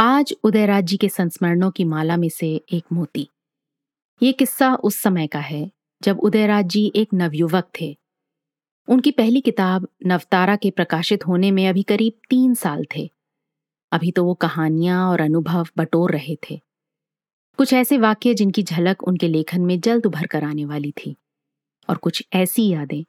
आज उदयराज जी के संस्मरणों की माला में से एक मोती। ये किस्सा उस समय का है, जब उदयराज जी एक नवयुवक थे। उनकी पहली किताब नवतारा के प्रकाशित होने में अभी करीब तीन साल थे। अभी तो वो कहानियाँ और अनुभव बटोर रहे थे। कुछ ऐसे वाक्य जिनकी झलक उनके लेखन में जल्द उभर कर आने वाली थी, और कुछ ऐसी यादें,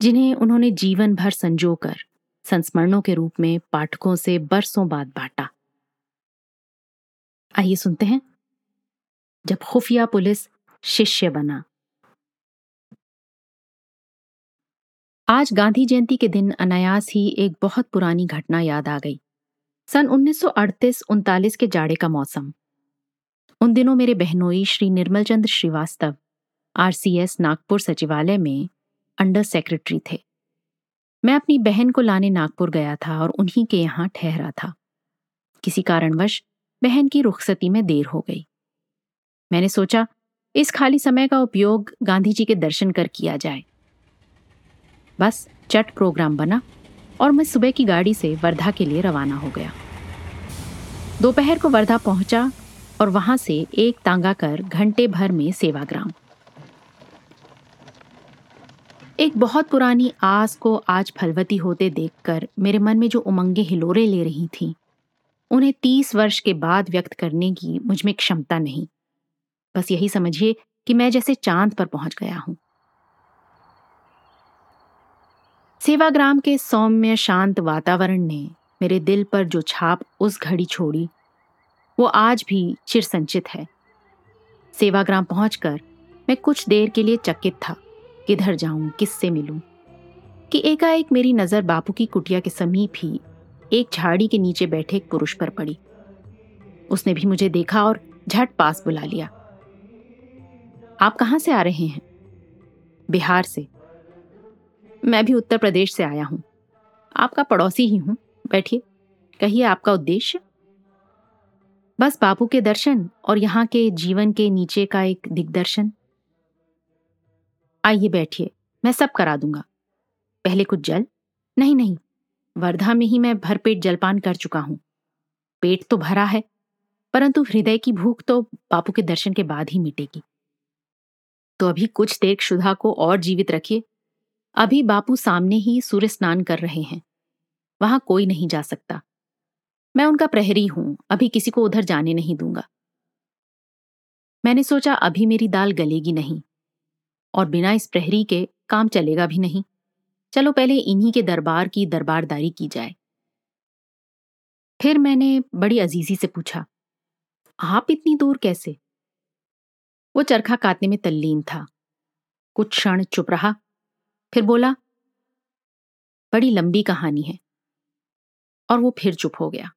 जिन्हें उन्होंने जीवन भर संजोकर संस्मरणों के रूप में पाठकों से बरसों बाद बांटा। आइए सुनते हैं। जब खुफिया पुलिस शिष्य बना। आज गांधी जयंती के दिन अनायास ही एक बहुत पुरानी घटना याद आ गई। सन 1938-39 के जाड़े का मौसम। उन दिनों मेरे बहनोई श्री निर्मल चंद्र श्रीवास्तव, आरसीएस नागपुर सचिवालय में अंडर सेक्रेटरी थे। मैं अपनी बहन को लाने नागपुर गया था और उन्हीं के यहाँ ठहरा था। किसी कारणवश बहन की रुखसती में देर हो गई। मैंने सोचा, इस खाली समय का उपयोग गांधी जी के दर्शन कर किया जाए। बस चट प्रोग्राम बना और मैं सुबह की गाड़ी से वर्धा के लिए रवाना हो गया। दोपहर को वर्धा पहुँचा और वहाँ से एक तांगा कर घंटे भर में सेवाग्राम। एक बहुत पुरानी आस को आज फलवती होते देखकर मेरे मन में जो उमंगे हिलोरे ले रही थीं उन्हें तीस वर्ष के बाद व्यक्त करने की मुझमें क्षमता नहीं। बस यही समझिए कि मैं जैसे चाँद पर पहुँच गया हूँ। सेवाग्राम के सौम्य शांत वातावरण ने मेरे दिल पर जो छाप उस घड़ी छोड़ी, वो आज भी चिर संचित है। सेवाग्राम पहुंचकर मैं कुछ देर के लिए चकित था किधर जाऊँ, किससे मिलूं, कि एकाएक मेरी नज़र बापू की कुटिया के समीप ही एक झाड़ी के नीचे बैठे एक पुरुष पर पड़ी। उसने भी मुझे देखा और झट पास बुला लिया। आप कहाँ से आ रहे हैं? बिहार से। मैं भी उत्तर प्रदेश से आया हूँ। आपका पड़ोसी ही हूँ। बैठिए। कहिए आपका उद्देश्य? बस बापू के दर्शन और यहाँ के जीवन के नीचे का एक दिग्दर्शन। आइए बैठिए। मैं सब करा दूँगा। पहले कुछ जल? नहीं नहीं। वर्धा में ही मैं भरपेट जलपान कर चुका हूँ। पेट तो भरा है, परंतु हृदय की भूख तो बापू के दर्शन के बाद ही मिटेगी। तो अभी कुछ देर क्षुधा को और जीवित रखिए। अभी बापू सामने ही सूर्य स्नान कर रहे हैं। वहाँ कोई नहीं जा सकता। मैं उनका प्रहरी हूँ, अभी किसी को उधर जाने नहीं दूँगा। मैंने सोचा अभी मेरी दाल गलेगी नहीं, और बिना इस प्रहरी के काम चलेगा भी नहीं। चलो पहले इन्हीं के दरबार की दरबारदारी की जाए। फिर मैंने बड़ी अजीजी से पूछा, आप इतनी दूर कैसे? वो चरखा काटने में तल्लीन था। कुछ क्षण चुप रहा, फिर बोला, बड़ी लंबी कहानी है। और वो फिर चुप हो गया।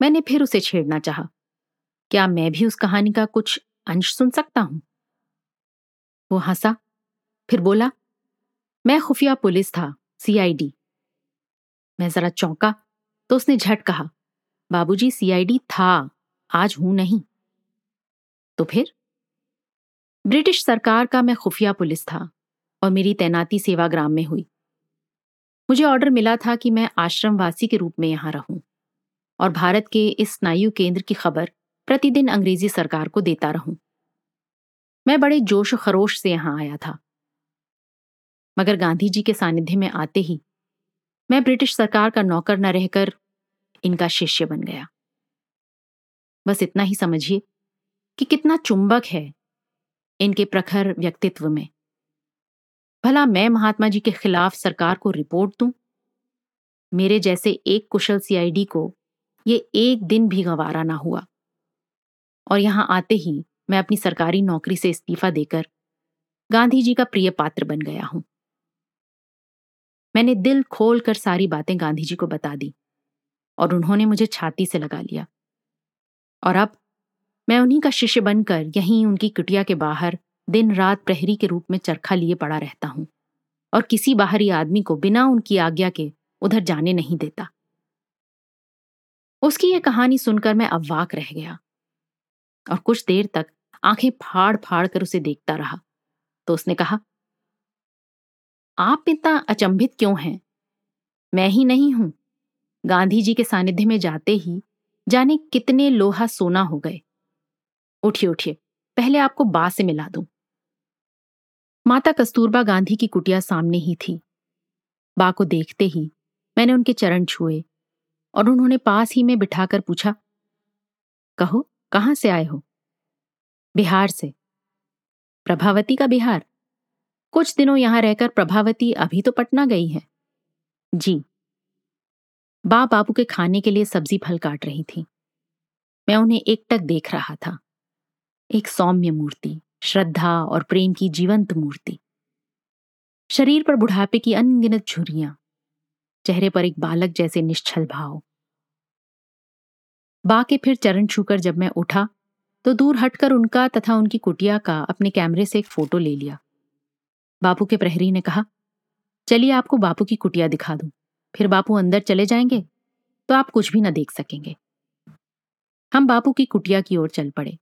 मैंने फिर उसे छेड़ना चाहा, क्या मैं भी उस कहानी का कुछ अंश सुन सकता हूँ? वो हंसा, फिर बोला मैं खुफिया पुलिस था सीआईडी मैं जरा चौंका तो उसने झट कहा, बाबूजी सीआईडी था, आज हूँ नहीं। तो फिर? ब्रिटिश सरकार का मैं खुफिया पुलिस था और मेरी तैनाती सेवाग्राम में हुई। मुझे ऑर्डर मिला था कि मैं आश्रमवासी के रूप में यहाँ रहूँ और भारत के इस स्नायु केंद्र की खबर प्रतिदिन अंग्रेज़ी सरकार को देता रहूँ। मैं बड़े जोश खरोश से यहाँ आया था। मगर गांधी जी के सानिध्य में आते ही मैं ब्रिटिश सरकार का नौकर न रहकर इनका शिष्य बन गया। बस इतना ही समझिए कि कितना चुंबक है इनके प्रखर व्यक्तित्व में। भला मैं महात्मा जी के खिलाफ सरकार को रिपोर्ट दूँ? मेरे जैसे एक कुशल सीआईडी को ये एक दिन भी गवारा ना हुआ। और यहाँ आते ही मैं अपनी सरकारी नौकरी से इस्तीफा देकर गांधी जी का प्रिय पात्र बन गया हूँ। मैंने दिल खोल कर सारी बातें गांधी जी को बता दी और उन्होंने मुझे छाती से लगा लिया। और अब मैं उन्हीं का शिष्य बनकर यहीं उनकी कुटिया के बाहर दिन रात प्रहरी के रूप में चरखा लिए पड़ा रहता हूँ और किसी बाहरी आदमी को बिना उनकी आज्ञा के उधर जाने नहीं देता। उसकी यह कहानी सुनकर मैं अवाक रह गया और कुछ देर तक आँखें फाड़ फाड़ कर उसे देखता रहा। तो उसने कहा आप इतना अचंभित क्यों हैं? मैं ही नहीं हूँ। गांधी जी के सानिध्य में जाते ही जाने कितने लोहा सोना हो गए। उठिए उठिए, पहले आपको बा से मिला दूँ। माता कस्तूरबा गांधी की कुटिया सामने ही थी। बा को देखते ही मैंने उनके चरण छुए और उन्होंने पास ही में बिठाकर पूछा, कहो, कहाँ से आए हो? बिहार से। प्रभावती का बिहार। कुछ दिनों यहाँ रहकर प्रभावती अभी तो पटना गई है। जी। बा बाबू के खाने के लिए सब्ज़ी फल काट रही थी। मैं उन्हें एकटक देख रहा था। एक सौम्य मूर्ति, श्रद्धा और प्रेम की जीवंत मूर्ति। शरीर पर बुढ़ापे की अनगिनत झुरियाँ। चेहरे पर एक बालक जैसे निश्चल भाव। बा के फिर चरण छूकर जब मैं उठा तो दूर हटकर उनका तथा उनकी कुटिया का अपने कैमरे से एक फ़ोटो ले लिया। बापू के प्रहरी ने कहा, चलिए आपको बापू की कुटिया दिखा दूँ। फिर बापू अंदर चले जाएँगे तो आप कुछ भी न देख सकेंगे हम बापू की कुटिया की ओर चल पड़े।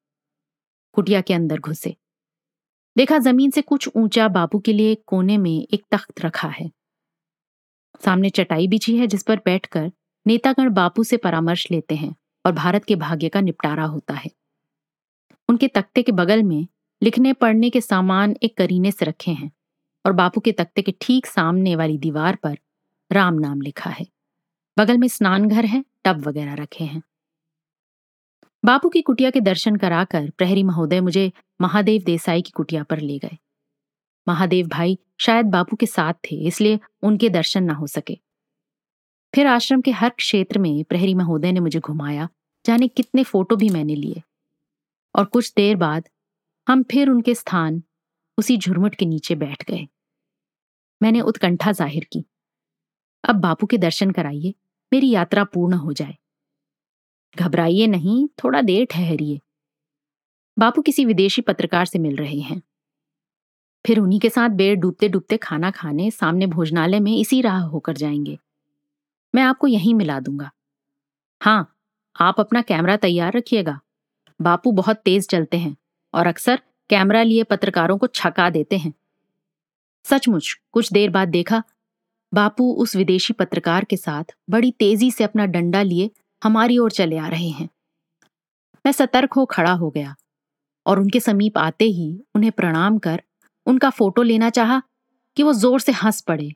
कुटिया के अंदर घुसे। देखा ज़मीन से कुछ ऊँचा बापू के लिए कोने में एक तख्त रखा है। सामने चटाई बिछी है जिस पर बैठकर नेतागण बापू से परामर्श लेते हैं और भारत के भाग्य का निपटारा होता है। उनके तख्ते के बगल में लिखने पढ़ने के सामान एक करीने से रखे हैं। और बापू के तख्ते के ठीक सामने वाली दीवार पर राम नाम लिखा है। बगल में स्नान घर है, टब वगैरह रखे हैं। बापू की कुटिया के दर्शन कराकर प्रहरी महोदय मुझे महादेव देसाई की कुटिया पर ले गए। महादेव भाई शायद बापू के साथ थे, इसलिए उनके दर्शन ना हो सके। फिर आश्रम के हर क्षेत्र में प्रहरी महोदय ने मुझे घुमाया, जाने कितने फ़ोटो भी मैंने लिए। और कुछ देर बाद हम फिर उनके स्थान, उसी झुरमुट के नीचे बैठ गए। मैंने उत्कंठा ज़ाहिर की। अब बापू के दर्शन कराइए, मेरी यात्रा पूर्ण हो जाए। घबराइए नहीं, थोड़ा देर ठहरिए। बापू किसी विदेशी पत्रकार से मिल रहे हैं। फिर उन्हीं के साथ बेर डूबते डूबते खाना खाने, सामने भोजनालय में इसी राह होकर जाएँगे। मैं आपको यहीं मिला दूँगा। हाँ आप अपना कैमरा तैयार रखिएगा। बापू बहुत तेज चलते हैं और अक्सर कैमरा लिए पत्रकारों को छका देते हैं। सचमुच कुछ देर बाद देखा, बापू उस विदेशी पत्रकार के साथ बड़ी तेज़ी से अपना डंडा लिए हमारी ओर चले आ रहे हैं। मैं सतर्क हो खड़ा हो गया और उनके समीप आते ही उन्हें प्रणाम कर उनका फ़ोटो लेना चाहा कि वो ज़ोर से हंस पड़े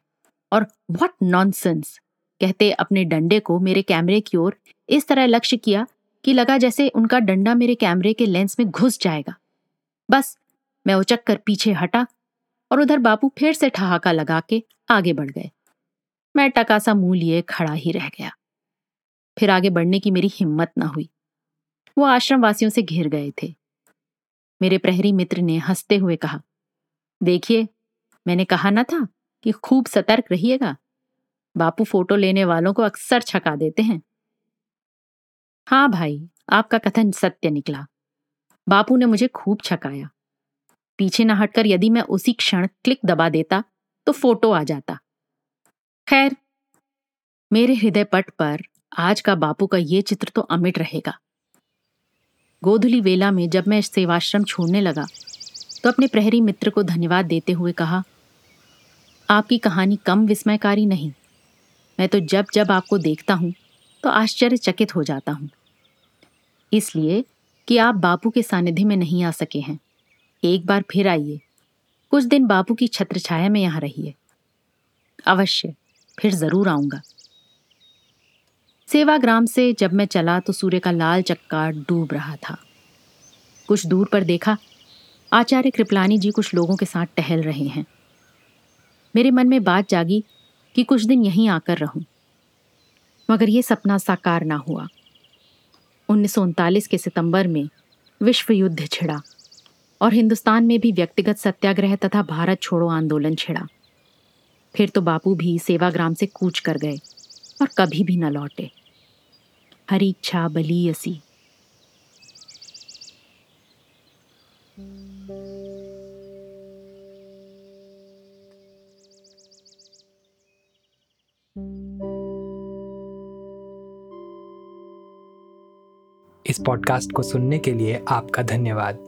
और व्हाट नॉनसेंस कहते अपने डंडे को मेरे कैमरे की ओर इस तरह लक्ष्य किया कि लगा जैसे उनका डंडा मेरे कैमरे के लेंस में घुस जाएगा। बस मैं उचक कर पीछे हटा और उधर बापू फिर से ठहाका लगा के आगे बढ़ गए। मैं टकासा मुँह लिए खड़ा ही रह गया। फिर आगे बढ़ने की मेरी हिम्मत ना हुई। वो आश्रम वासियों से घिर गए थे। मेरे प्रहरी मित्र ने हँसते हुए कहा, देखिए, मैंने कहा ना था कि खूब सतर्क रहिएगा। बापू फ़ोटो लेने वालों को अक्सर छका देते हैं। हाँ भाई, आपका कथन सत्य निकला। बापू ने मुझे खूब छकाया। पीछे न हटकर यदि मैं उसी क्षण क्लिक दबा देता तो फ़ोटो आ जाता। खैर, मेरे हृदय पट पर आज का बापू का ये चित्र तो अमिट रहेगा। गोधुली वेला में जब मैं सेवाश्रम छोड़ने लगा तो अपने प्रहरी मित्र को धन्यवाद देते हुए कहा, आपकी कहानी कम विस्मयकारी नहीं। मैं तो जब जब आपको देखता हूँ तो आश्चर्यचकित हो जाता हूँ। इसलिए कि आप बापू के सानिध्य में नहीं आ सके हैं। एक बार फिर आइए। कुछ दिन बापू की छत्र छाया में यहाँ रहिए। अवश्य, फिर ज़रूर आऊँगा। सेवाग्राम से जब मैं चला तो सूर्य का लाल चक्का डूब रहा था। कुछ दूर पर देखा, आचार्य कृपलानी जी कुछ लोगों के साथ टहल रहे हैं। मेरे मन में बात जागी कि कुछ दिन यहीं आकर रहूँ। मगर यह सपना साकार ना हुआ। उन्नीस सौ उनतालीस के सितंबर में विश्व युद्ध छिड़ा। और हिंदुस्तान में भी व्यक्तिगत सत्याग्रह तथा भारत छोड़ो आंदोलन छिड़ा। फिर तो बापू भी सेवाग्राम से कूच कर गए और कभी भी न लौटे। हरी इच्छा बली असी। इस पॉडकास्ट को सुनने के लिए आपका धन्यवाद।